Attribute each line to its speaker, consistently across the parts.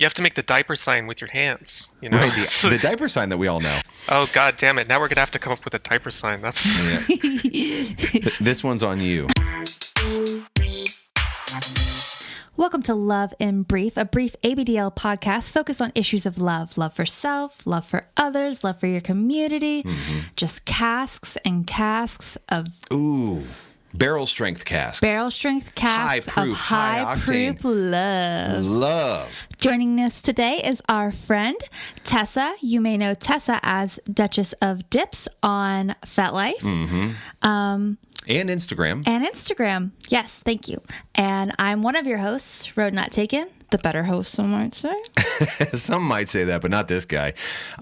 Speaker 1: You have to make the diaper sign with your hands. You know.
Speaker 2: Right, the, the diaper sign that we all know.
Speaker 1: oh god damn it! Now we're gonna have to come up with a diaper sign. That's
Speaker 2: Yeah. This one's on you.
Speaker 3: Welcome to Love in Brief, a brief ABDL podcast focused on issues of love love for self, love for others, love for your community. Mm-hmm. Just casks and casks of
Speaker 2: Ooh, barrel strength cask.
Speaker 3: barrel strength casks
Speaker 2: High proof,
Speaker 3: of
Speaker 2: high
Speaker 3: high proof love.
Speaker 2: Love.
Speaker 3: Joining us today is our friend Tessa. You may know Tessa as Duchess of Dips on FetLife
Speaker 2: Mm. And Instagram.
Speaker 3: and Instagram. Yes, thank you. And I'm one of your hosts, Road Not Taken, the better host, some might say.
Speaker 2: Some might say that, but not this guy.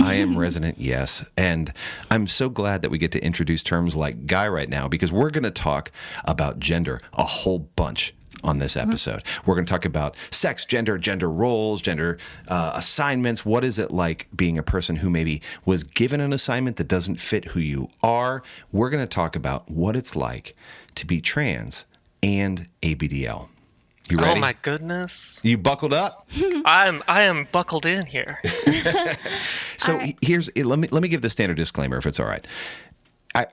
Speaker 2: I am resident, yes. And I'm so glad that we get to introduce terms like guy right now because we're going to talk about gender a whole bunch on this episode. We're going to talk about sex, gender, gender roles, gender uh, assignments. What is it like being a person who maybe was given an assignment that doesn't fit who you are? We're going to talk about what it's like to be trans and ABDL. You ready?
Speaker 1: oh my goodness.
Speaker 2: You buckled up?
Speaker 1: I'm I am buckled in here.
Speaker 2: So here's let me let me give the standard disclaimer if it's all right. I,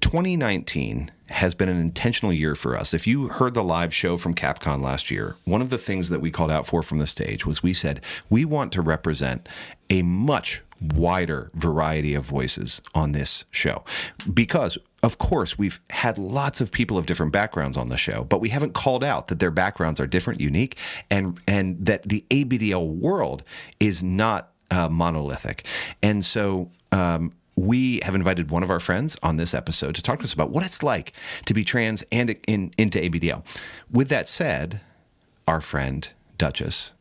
Speaker 2: 2019 has been an intentional year for us. If you heard the live show from Capcom last year, one of the things that we called out for from the stage was we said we want to represent a much wider variety of voices on this show because of course we've had lots of people of different backgrounds on the show but we haven't called out that their backgrounds are different unique and and that the ABDL world is not uh, monolithic. And so um, we have invited one of our friends on this episode to talk to us about what it's like to be trans and in, into ABDL. With that said, our friend Duchess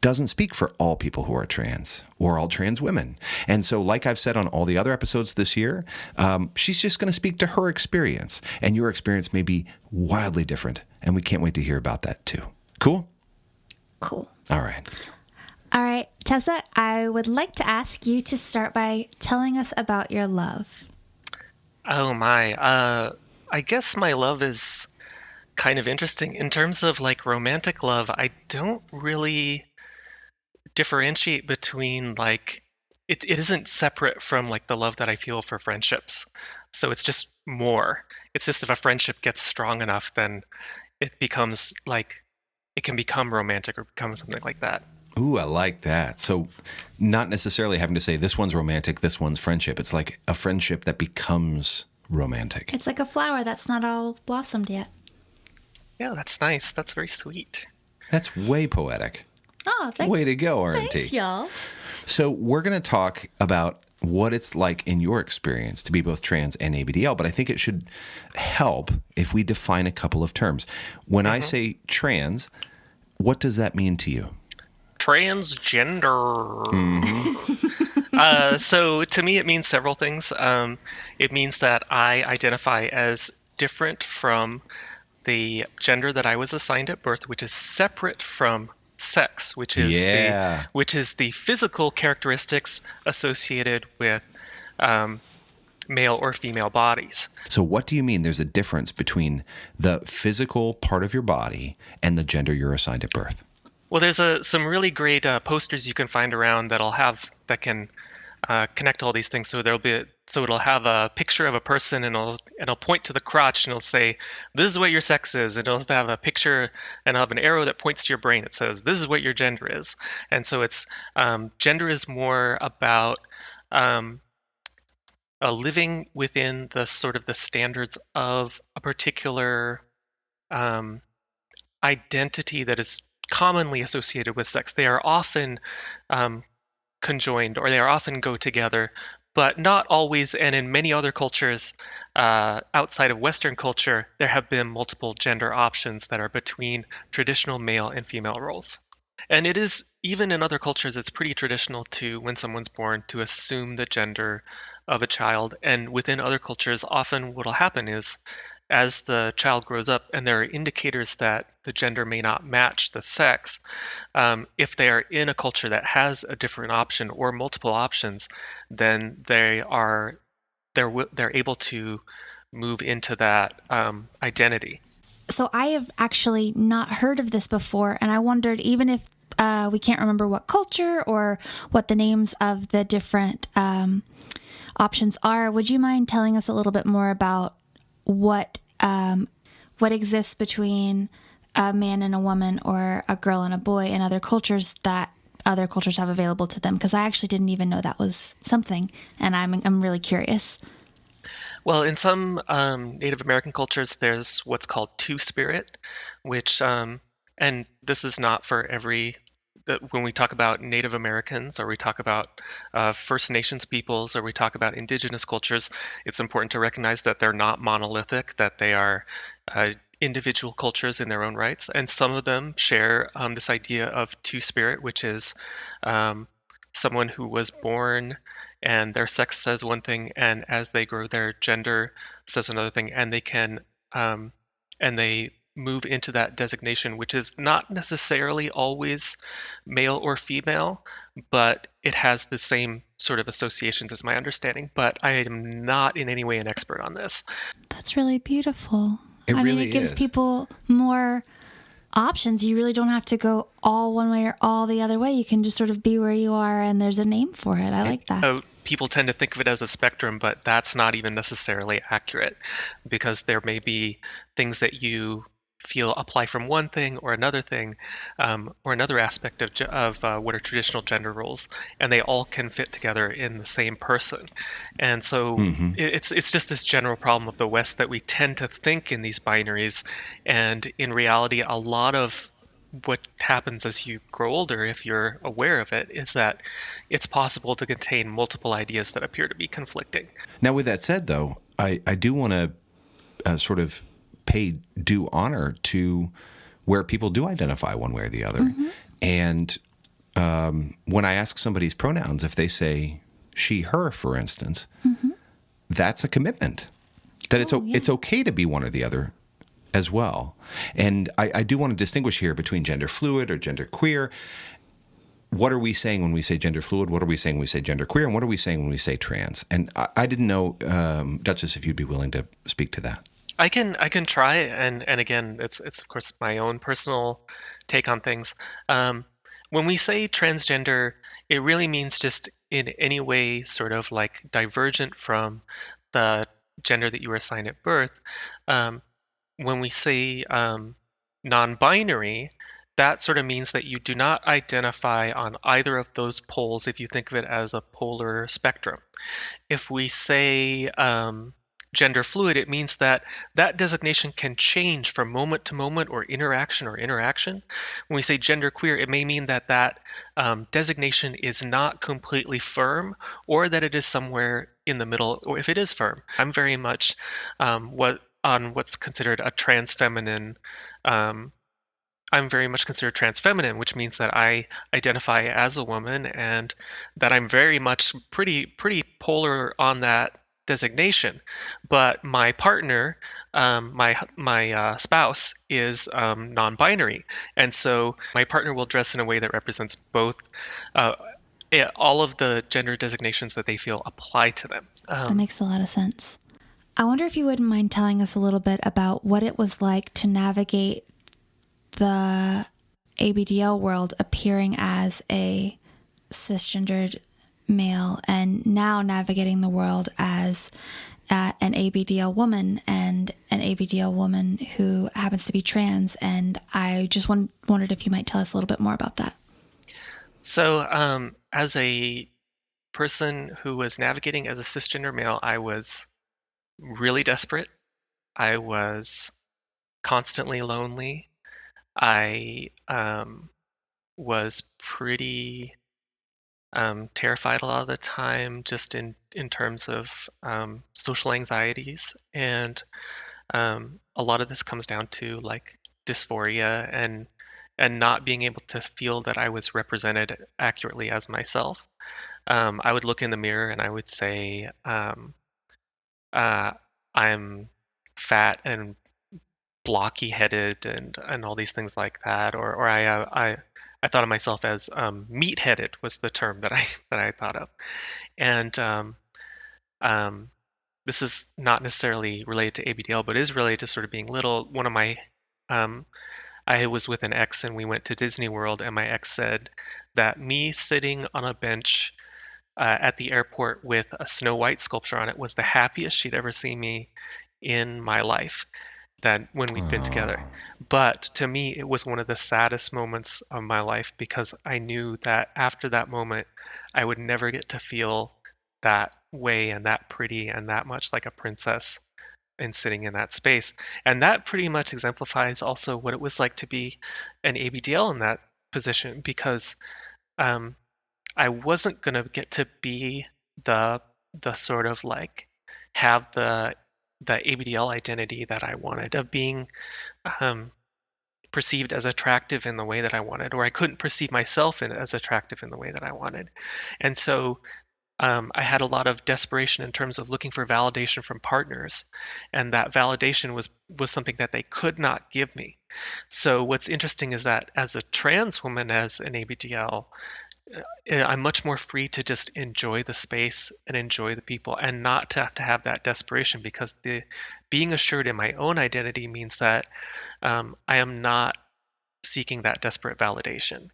Speaker 2: doesn't speak for all people who are trans or all trans women. And so, like I've said on all the other episodes this year, um, she's just going to speak to her experience. And your experience may be wildly different. And we can't wait to hear about that too. Cool?
Speaker 3: Cool.
Speaker 2: All right.
Speaker 3: All right, Tessa, I would like to ask you to start by telling us about your love.
Speaker 1: Oh my. Uh I guess my love is kind of interesting in terms of like romantic love. I don't really differentiate between like it, it isn't separate from like the love that I feel for friendships. So it's just more. It's just if a friendship gets strong enough then it becomes like it can become romantic or become something like that.
Speaker 2: Ooh, I like that. So, not necessarily having to say this one's romantic, this one's friendship. It's like a friendship that becomes romantic.
Speaker 3: It's like a flower that's not all blossomed yet.
Speaker 1: Yeah, that's nice. That's very sweet.
Speaker 2: That's way poetic.
Speaker 3: Oh, thanks.
Speaker 2: Way to go, RNT.
Speaker 3: Thanks, y'all.
Speaker 2: So, we're going to talk about what it's like in your experience to be both trans and ABDL, but I think it should help if we define a couple of terms. When I mm-hmm. say trans, what does that mean to you?
Speaker 1: Transgender. uh, so to me, it means several things. Um, it means that I identify as different from the gender that I was assigned at birth, which is separate from sex, which is
Speaker 2: Yeah.
Speaker 1: the which is the physical characteristics associated with um, male or female bodies.
Speaker 2: So, what do you mean there's a difference between the physical part of your body and the gender you're assigned at birth?
Speaker 1: Well, there's a, some really great uh, posters you can find around that'll have that can uh, connect all these things. So there'll be so it'll have a picture of a person and it'll and it'll point to the crotch and it'll say this is what your sex is and it'll have a picture and have an arrow that points to your brain. It says this is what your gender is. And so it's um, gender is more about um, uh, living within the sort of the standards of a particular um, identity that is commonly associated with sex. They are often um, conjoined or they are often go together, but not always. And in many other cultures uh, outside of Western culture, there have been multiple gender options that are between traditional male and female roles. And it is, even in other cultures, it's pretty traditional to, when someone's born, to assume the gender of a child. And within other cultures, often what will happen is as the child grows up and there are indicators that the gender may not match the sex, um, if they are in a culture that has a different option or multiple options, then they are they're they're able to move into that um, identity.
Speaker 3: So I have actually not heard of this before, and I wondered even if uh, we can't remember what culture or what the names of the different um, options are. Would you mind telling us a little bit more about what um, what exists between a man and a woman or a girl and a boy in other cultures that other cultures have available to them? Because I actually didn't even know that was something, and I'm I'm really curious.
Speaker 1: Well, in some um, Native American cultures, there's what's called two spirit, which, um, and this is not for every. When we talk about Native Americans, or we talk about uh, First Nations peoples, or we talk about indigenous cultures, it's important to recognize that they're not monolithic, that they are uh, individual cultures in their own rights, and some of them share um, this idea of two spirit, which is um, someone who was born and their sex says one thing, and as they grow, their gender says another thing, and they can um, and they move into that designation, which is not necessarily always male or female, but it has the same sort of associations as my understanding. But I am not in any way an expert on this.
Speaker 3: That's really beautiful.
Speaker 2: It
Speaker 3: I
Speaker 2: really
Speaker 3: mean, it gives
Speaker 2: is.
Speaker 3: people more options. You really don't have to go all one way or all the other way. You can just sort of be where you are, and there's a name for it. I like that.
Speaker 1: So people tend to think of it as a spectrum, but that's not even necessarily accurate because there may be things that you feel apply from one thing or another thing um, or another aspect of, of uh, what are traditional gender roles and they all can fit together in the same person and so
Speaker 2: Mhm.
Speaker 1: it's it's just this general problem of the west that we tend to think in these binaries and in reality a lot of what happens as you grow older if you're aware of it is that it's possible to contain multiple ideas that appear to be conflicting
Speaker 2: Now, with that said, though, I, I do want to uh, sort of pay due honor to where people do identify one way or the other. And um, when I ask somebody's pronouns, if they say she, her, for instance, that's a commitment. That it's o-
Speaker 3: yeah.
Speaker 2: it's okay to be one or the other as well. And I, I do want to distinguish here between gender fluid or gender queer. What are we saying when we say gender fluid? What are we saying when we say gender queer? And what are we saying when we say trans? And I, I didn't know, um, Duchess, if you'd be willing to speak to that.
Speaker 1: I can I can try and and again it's it's of course my own personal take on things. Um, when we say transgender, it really means just in any way sort of like divergent from the gender that you were assigned at birth. Um, when we say um, non-binary, that sort of means that you do not identify on either of those poles if you think of it as a polar spectrum. If we say um, gender fluid, it means that that designation can change from moment to moment or interaction or interaction. When we say gender queer, it may mean that that um, designation is not completely firm or that it is somewhere in the middle, or if it is firm. I'm very much um, what on what's considered a trans feminine. Um, I'm very much considered trans feminine, which means that I identify as a woman and that I'm very much pretty pretty polar on that designation. But my partner, um, my my uh, spouse, is um, non-binary, and so my partner will dress in a way that represents both. Uh, all of the gender designations that they feel apply to them.
Speaker 3: That
Speaker 1: Um,
Speaker 3: makes a lot of sense. I wonder if you wouldn't mind telling us a little bit about what it was like to navigate the ABDL world appearing as a cisgendered male and now navigating the world as uh, an ABDL woman and an ABDL woman who happens to be trans. And I just won- wondered if you might tell us a little bit more about that.
Speaker 1: So, um, as a person who was navigating as a cisgender male, I was really desperate. I was constantly lonely. I um, was pretty um, terrified a lot of the time, just in in terms of um, social anxieties, and um, a lot of this comes down to like dysphoria and and not being able to feel that I was represented accurately as myself. Um, I would look in the mirror and I would say, um, uh, "I'm fat and blocky headed and and all these things like that," or or I uh, I I thought of myself as um, meat headed was the term that I that I thought of, and um, um, this is not necessarily related to ABDL, but is related to sort of being little. One of my um, I was with an ex and we went to Disney World, and my ex said that me sitting on a bench uh, at the airport with a Snow White sculpture on it was the happiest she'd ever seen me in my life that when we'd been together. But to me, it was one of the saddest moments of my life because I knew that after that moment, I would never get to feel that way and that pretty and that much like a princess and sitting in that space. And that pretty much exemplifies also what it was like to be an ABDL in that position because um, I wasn't going to get to be the the sort of like have the the ABDL identity that I wanted of being um, perceived as attractive in the way that I wanted, or I couldn't perceive myself in, as attractive in the way that I wanted. And so um, I had a lot of desperation in terms of looking for validation from partners, and that validation was was something that they could not give me. So what's interesting is that as a trans woman, as an ABDL, I'm much more free to just enjoy the space and enjoy the people and not to have to have that desperation because the being assured in my own identity means that um, I am not seeking that desperate validation.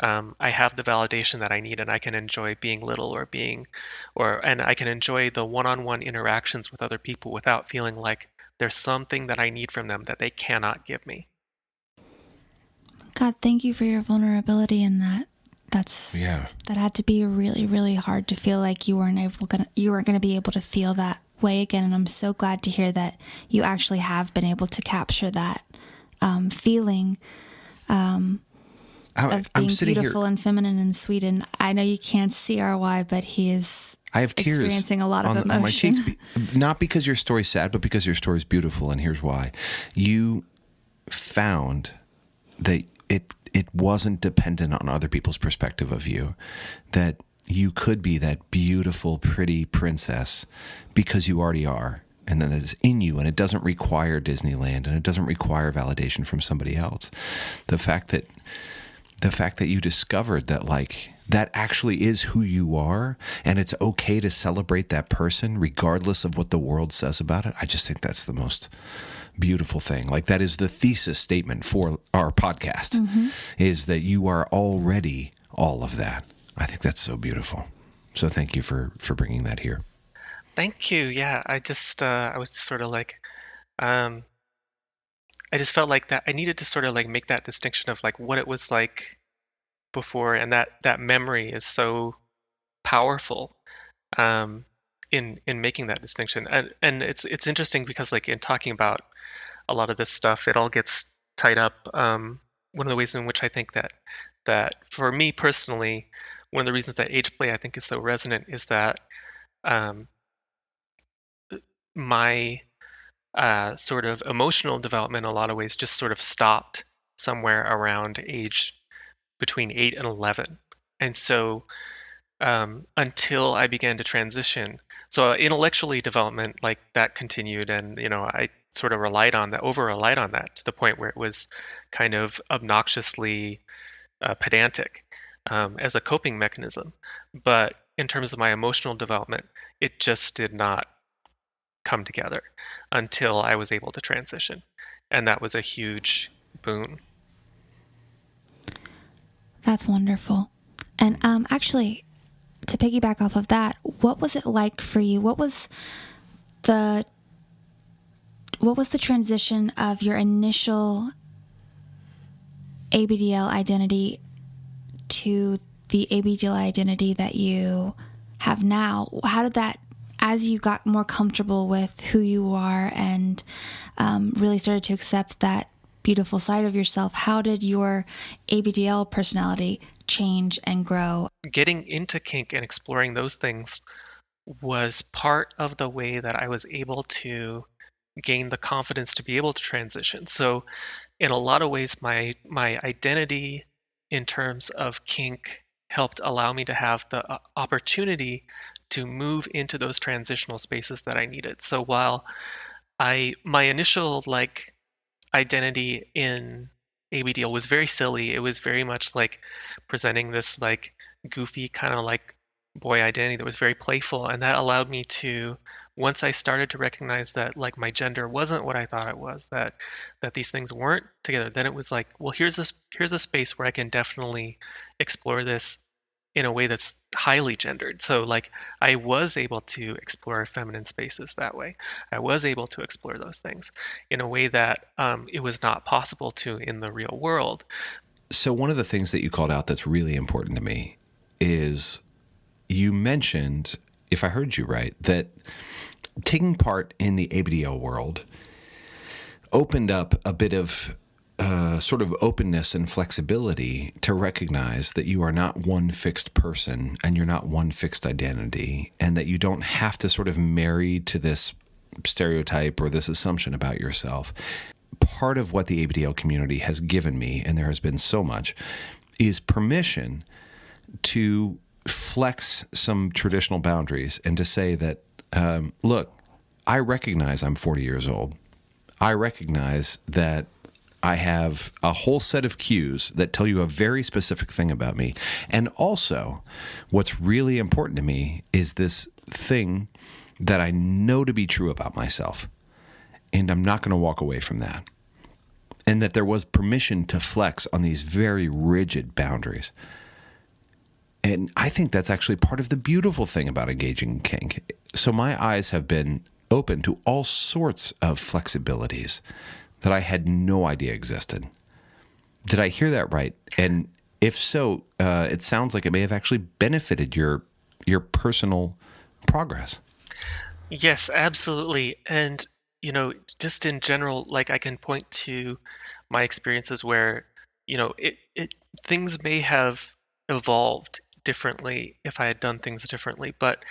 Speaker 1: Um, I have the validation that I need and I can enjoy being little or being or and I can enjoy the one-on-one interactions with other people without feeling like there's something that I need from them that they cannot give me.
Speaker 3: God, thank you for your vulnerability in that that's
Speaker 2: yeah
Speaker 3: that had to be really really hard to feel like you weren't able gonna you weren't gonna be able to feel that way again and i'm so glad to hear that you actually have been able to capture that um, feeling um, I, of being beautiful here. and feminine and sweet and i know you can't see ry but he is
Speaker 2: I have tears
Speaker 3: experiencing a lot of
Speaker 2: on,
Speaker 3: emotion. on my cheeks,
Speaker 2: not because your story's sad, but because your story's beautiful. And here's why: you found that it it wasn't dependent on other people's perspective of you that you could be that beautiful pretty princess because you already are and then it's in you and it doesn't require disneyland and it doesn't require validation from somebody else. The fact that the fact that you discovered that like that actually is who you are and it's okay to celebrate that person regardless of what the world says about it i just think that's the most beautiful thing. Like that is the thesis statement for our podcast mm-hmm. is that you are already all of that. I think that's so beautiful. So thank you for for bringing that here.
Speaker 1: Thank you. Yeah, I just uh, I was just sort of like um I just felt like that I needed to sort of like make that distinction of like what it was like before and that that memory is so powerful um in in making that distinction and and it's it's interesting because like in talking about a lot of this stuff, it all gets tied up. Um, one of the ways in which I think that that for me personally, one of the reasons that age play I think is so resonant is that um, my uh, sort of emotional development in a lot of ways just sort of stopped somewhere around age between 8 and 11 and so um, until i began to transition so intellectually development like that continued and you know i sort of relied on that, over relied on that to the point where it was kind of obnoxiously uh, pedantic um, as a coping mechanism. But in terms of my emotional development, it just did not come together until I was able to transition. And that was a huge boon.
Speaker 3: That's wonderful. And um, actually, to piggyback off of that, what was it like for you? What was the what was the transition of your initial ABDL identity to the ABDL identity that you have now? How did that, as you got more comfortable with who you are and um, really started to accept that beautiful side of yourself, how did your ABDL personality change and grow?
Speaker 1: Getting into kink and exploring those things was part of the way that I was able to gain the confidence to be able to transition. So, in a lot of ways, my my identity in terms of kink helped allow me to have the uh, opportunity to move into those transitional spaces that I needed. So while I my initial like identity in ABDL was very silly. It was very much like presenting this like goofy kind of like boy identity that was very playful and that allowed me to once I started to recognize that like my gender wasn't what I thought it was, that that these things weren't together, then it was like, well, here's this here's a space where I can definitely explore this in a way that's highly gendered. So like I was able to explore feminine spaces that way. I was able to explore those things in a way that um, it was not possible to in the real world.
Speaker 2: So one of the things that you called out that's really important to me is you mentioned, if I heard you right, that taking part in the ABDL world opened up a bit of uh, sort of openness and flexibility to recognize that you are not one fixed person and you're not one fixed identity, and that you don't have to sort of marry to this stereotype or this assumption about yourself. Part of what the ABDL community has given me, and there has been so much, is permission to flex some traditional boundaries and to say that, um, look, I recognize I'm 40 years old. I recognize that I have a whole set of cues that tell you a very specific thing about me. And also, what's really important to me is this thing that I know to be true about myself. And I'm not going to walk away from that. And that there was permission to flex on these very rigid boundaries. And I think that's actually part of the beautiful thing about engaging in kink. So my eyes have been open to all sorts of flexibilities that I had no idea existed. Did I hear that right? And if so, uh, it sounds like it may have actually benefited your your personal progress.
Speaker 1: Yes, absolutely. And you know, just in general, like I can point to my experiences where you know it, it things may have evolved differently if I had done things differently. But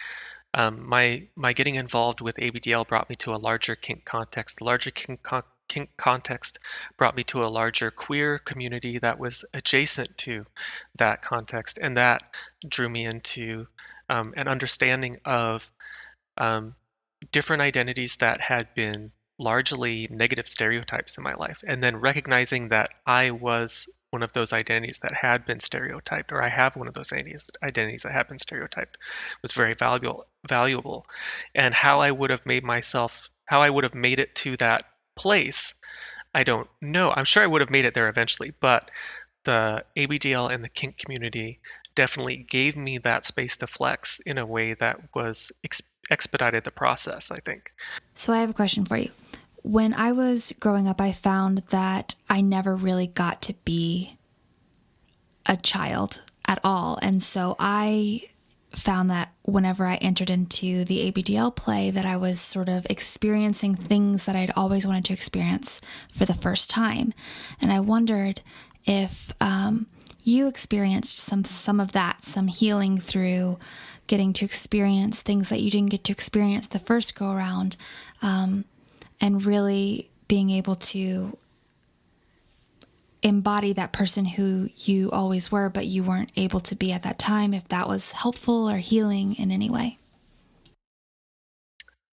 Speaker 1: um, my my getting involved with ABDL brought me to a larger kink context. The larger kink, con- kink context brought me to a larger queer community that was adjacent to that context, and that drew me into um, an understanding of um, different identities that had been largely negative stereotypes in my life, and then recognizing that I was one of those identities that had been stereotyped, or I have one of those identities that have been stereotyped, was very valuable. Valuable, and how I would have made myself, how I would have made it to that place, I don't know. I'm sure I would have made it there eventually, but the ABDL and the kink community definitely gave me that space to flex in a way that was ex- expedited the process. I think.
Speaker 3: So I have a question for you when I was growing up, I found that I never really got to be a child at all. And so I found that whenever I entered into the ABDL play that I was sort of experiencing things that I'd always wanted to experience for the first time. And I wondered if um, you experienced some some of that, some healing through getting to experience things that you didn't get to experience the first go around. Um, and really being able to embody that person who you always were, but you weren't able to be at that time, if that was helpful or healing in any way.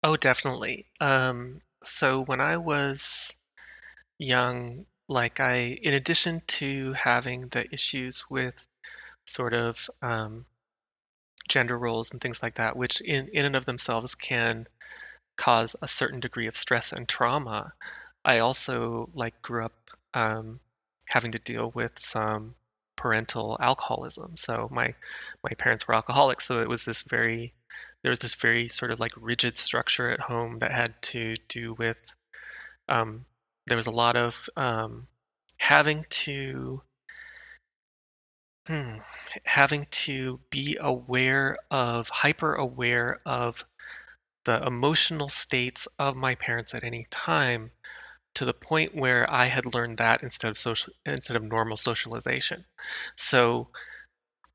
Speaker 1: Oh, definitely. Um, so when I was young, like I, in addition to having the issues with sort of um, gender roles and things like that, which in, in and of themselves can cause a certain degree of stress and trauma. I also like grew up um, having to deal with some parental alcoholism. So my my parents were alcoholics, so it was this very there was this very sort of like rigid structure at home that had to do with um, there was a lot of um, having to hmm, having to be aware of hyper aware of the emotional states of my parents at any time to the point where I had learned that instead of social instead of normal socialization. So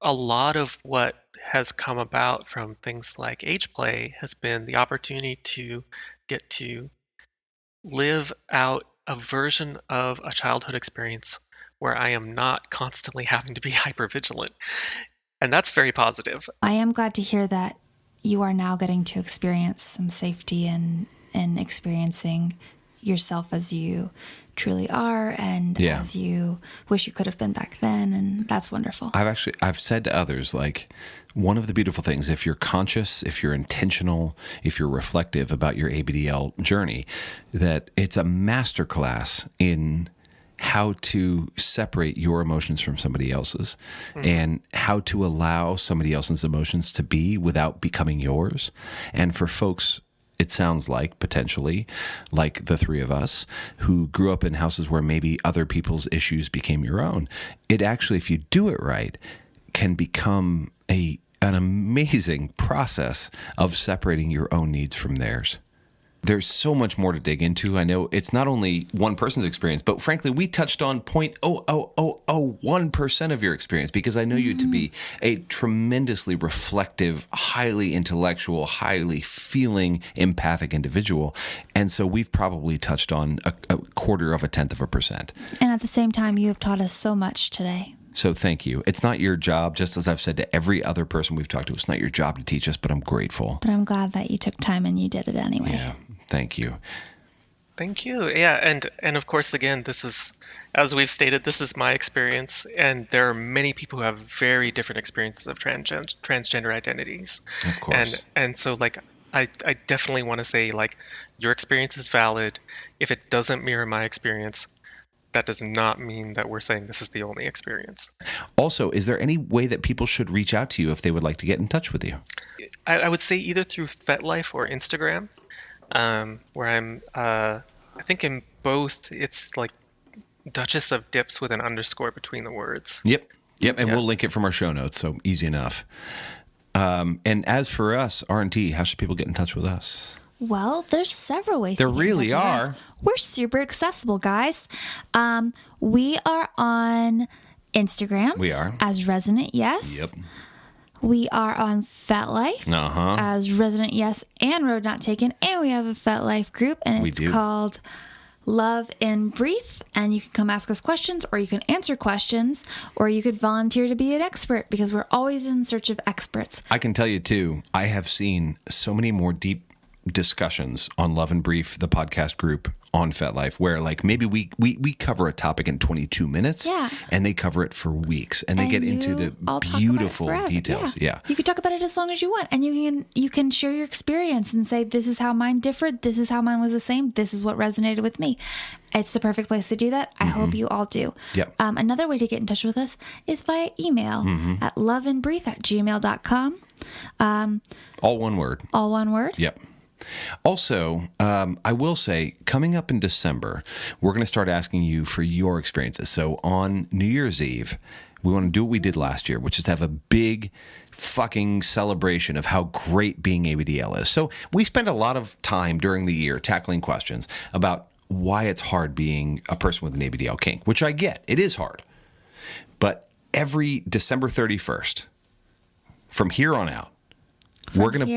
Speaker 1: a lot of what has come about from things like age play has been the opportunity to get to live out a version of a childhood experience where I am not constantly having to be hyper vigilant. And that's very positive.
Speaker 3: I am glad to hear that you are now getting to experience some safety and and experiencing yourself as you truly are and yeah. as you wish you could have been back then and that's wonderful
Speaker 2: i've actually i've said to others like one of the beautiful things, if you're conscious, if you're intentional, if you're reflective about your ABDL journey, that it's a masterclass in how to separate your emotions from somebody else's mm-hmm. and how to allow somebody else's emotions to be without becoming yours. And for folks, it sounds like potentially like the three of us who grew up in houses where maybe other people's issues became your own. It actually, if you do it right, can become a an amazing process of separating your own needs from theirs there's so much more to dig into. I know it's not only one person's experience, but frankly, we touched on 0.00001% of your experience because I know you to be mm. a tremendously reflective, highly intellectual, highly feeling, empathic individual. And so we've probably touched on a, a quarter of a tenth of a percent.
Speaker 3: And at the same time, you have taught us so much today.
Speaker 2: So thank you. It's not your job, just as I've said to every other person we've talked to, it's not your job to teach us, but I'm grateful.
Speaker 3: But I'm glad that you took time and you did it anyway.
Speaker 2: Yeah. Thank you.
Speaker 1: Thank you. Yeah, and and of course, again, this is as we've stated, this is my experience, and there are many people who have very different experiences of transgender transgender identities.
Speaker 2: Of course.
Speaker 1: And and so like I I definitely want to say like your experience is valid. If it doesn't mirror my experience, that does not mean that we're saying this is the only experience.
Speaker 2: Also, is there any way that people should reach out to you if they would like to get in touch with you?
Speaker 1: I, I would say either through FetLife or Instagram um, where I'm, uh, I think in both it's like Duchess of Dips with an underscore between the words.
Speaker 2: Yep. Yep. And yeah. we'll link it from our show notes. So easy enough. Um, and as for us, RNT, how should people get in touch with us?
Speaker 3: Well, there's several ways.
Speaker 2: There really are.
Speaker 3: We're super accessible, guys. Um, we are on Instagram.
Speaker 2: We are
Speaker 3: as Resident Yes.
Speaker 2: Yep.
Speaker 3: We are on FetLife
Speaker 2: uh-huh.
Speaker 3: as Resident Yes and Road Not Taken, and we have a FetLife group, and it's called Love in Brief. And you can come ask us questions, or you can answer questions, or you could volunteer to be an expert because we're always in search of experts.
Speaker 2: I can tell you too. I have seen so many more deep discussions on Love in Brief, the podcast group on FetLife, where like maybe we, we we cover a topic in 22 minutes,
Speaker 3: yeah,
Speaker 2: and they cover it for weeks, and, and they get into the beautiful details. Yeah.
Speaker 3: yeah, you can talk about it as long as you want, and you can you can share your experience and say this is how mine differed, this is how mine was the same, this is what resonated with me. It's the perfect place to do that. I mm-hmm. hope you all do.
Speaker 2: Yep.
Speaker 3: Um, another way to get in touch with us is via email mm-hmm. at loveandbrief at gmail.com. Um,
Speaker 2: all one word.
Speaker 3: All one word.
Speaker 2: Yep. Also, um, I will say, coming up in December, we're going to start asking you for your experiences. So on New Year's Eve, we want to do what we did last year, which is to have a big fucking celebration of how great being ABDL is. So we spent a lot of time during the year tackling questions about why it's hard being a person with an ABDL kink, which I get. It is hard. But every December 31st, from here on out,
Speaker 3: from
Speaker 2: we're going
Speaker 3: to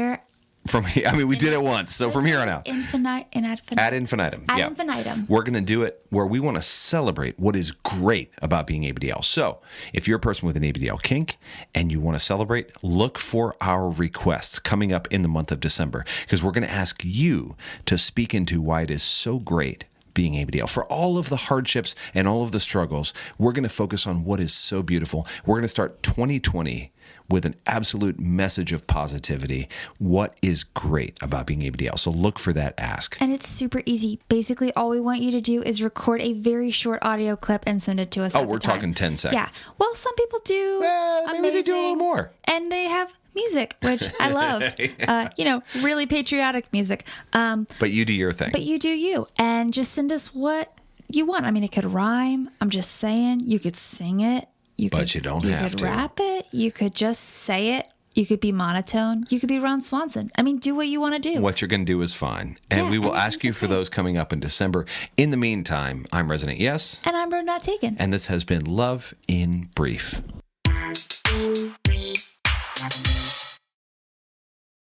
Speaker 2: from here, I mean, we did it once, so from here on out.
Speaker 3: Infinite ad infinitum.
Speaker 2: Ad infinitum.
Speaker 3: Ad
Speaker 2: yeah.
Speaker 3: infinitum.
Speaker 2: We're going to do it where we want to celebrate what is great about being ABDL. So, if you're a person with an ABDL kink and you want to celebrate, look for our requests coming up in the month of December because we're going to ask you to speak into why it is so great being ABDL. For all of the hardships and all of the struggles, we're going to focus on what is so beautiful. We're going to start 2020 with an absolute message of positivity. What is great about being ABDL? So look for that ask.
Speaker 3: And it's super easy. Basically, all we want you to do is record a very short audio clip and send it to us.
Speaker 2: Oh, we're talking 10 seconds.
Speaker 3: Yeah. Well, some people do.
Speaker 2: Well, maybe amazing, they do a little more.
Speaker 3: And they have music, which I loved. uh, you know, really patriotic music. Um,
Speaker 2: but you do your thing.
Speaker 3: But you do you. And just send us what you want. I mean, it could rhyme. I'm just saying. You could sing it. You
Speaker 2: but
Speaker 3: could,
Speaker 2: you don't
Speaker 3: you
Speaker 2: have
Speaker 3: could
Speaker 2: to.
Speaker 3: wrap it. You could just say it. You could be monotone. You could be Ron Swanson. I mean, do what you want to do.
Speaker 2: What you're going to do is fine. And yeah, we will ask you for those coming up in December. In the meantime, I'm Resident Yes.
Speaker 3: And I'm Road Not Taken.
Speaker 2: And this has been Love in Brief.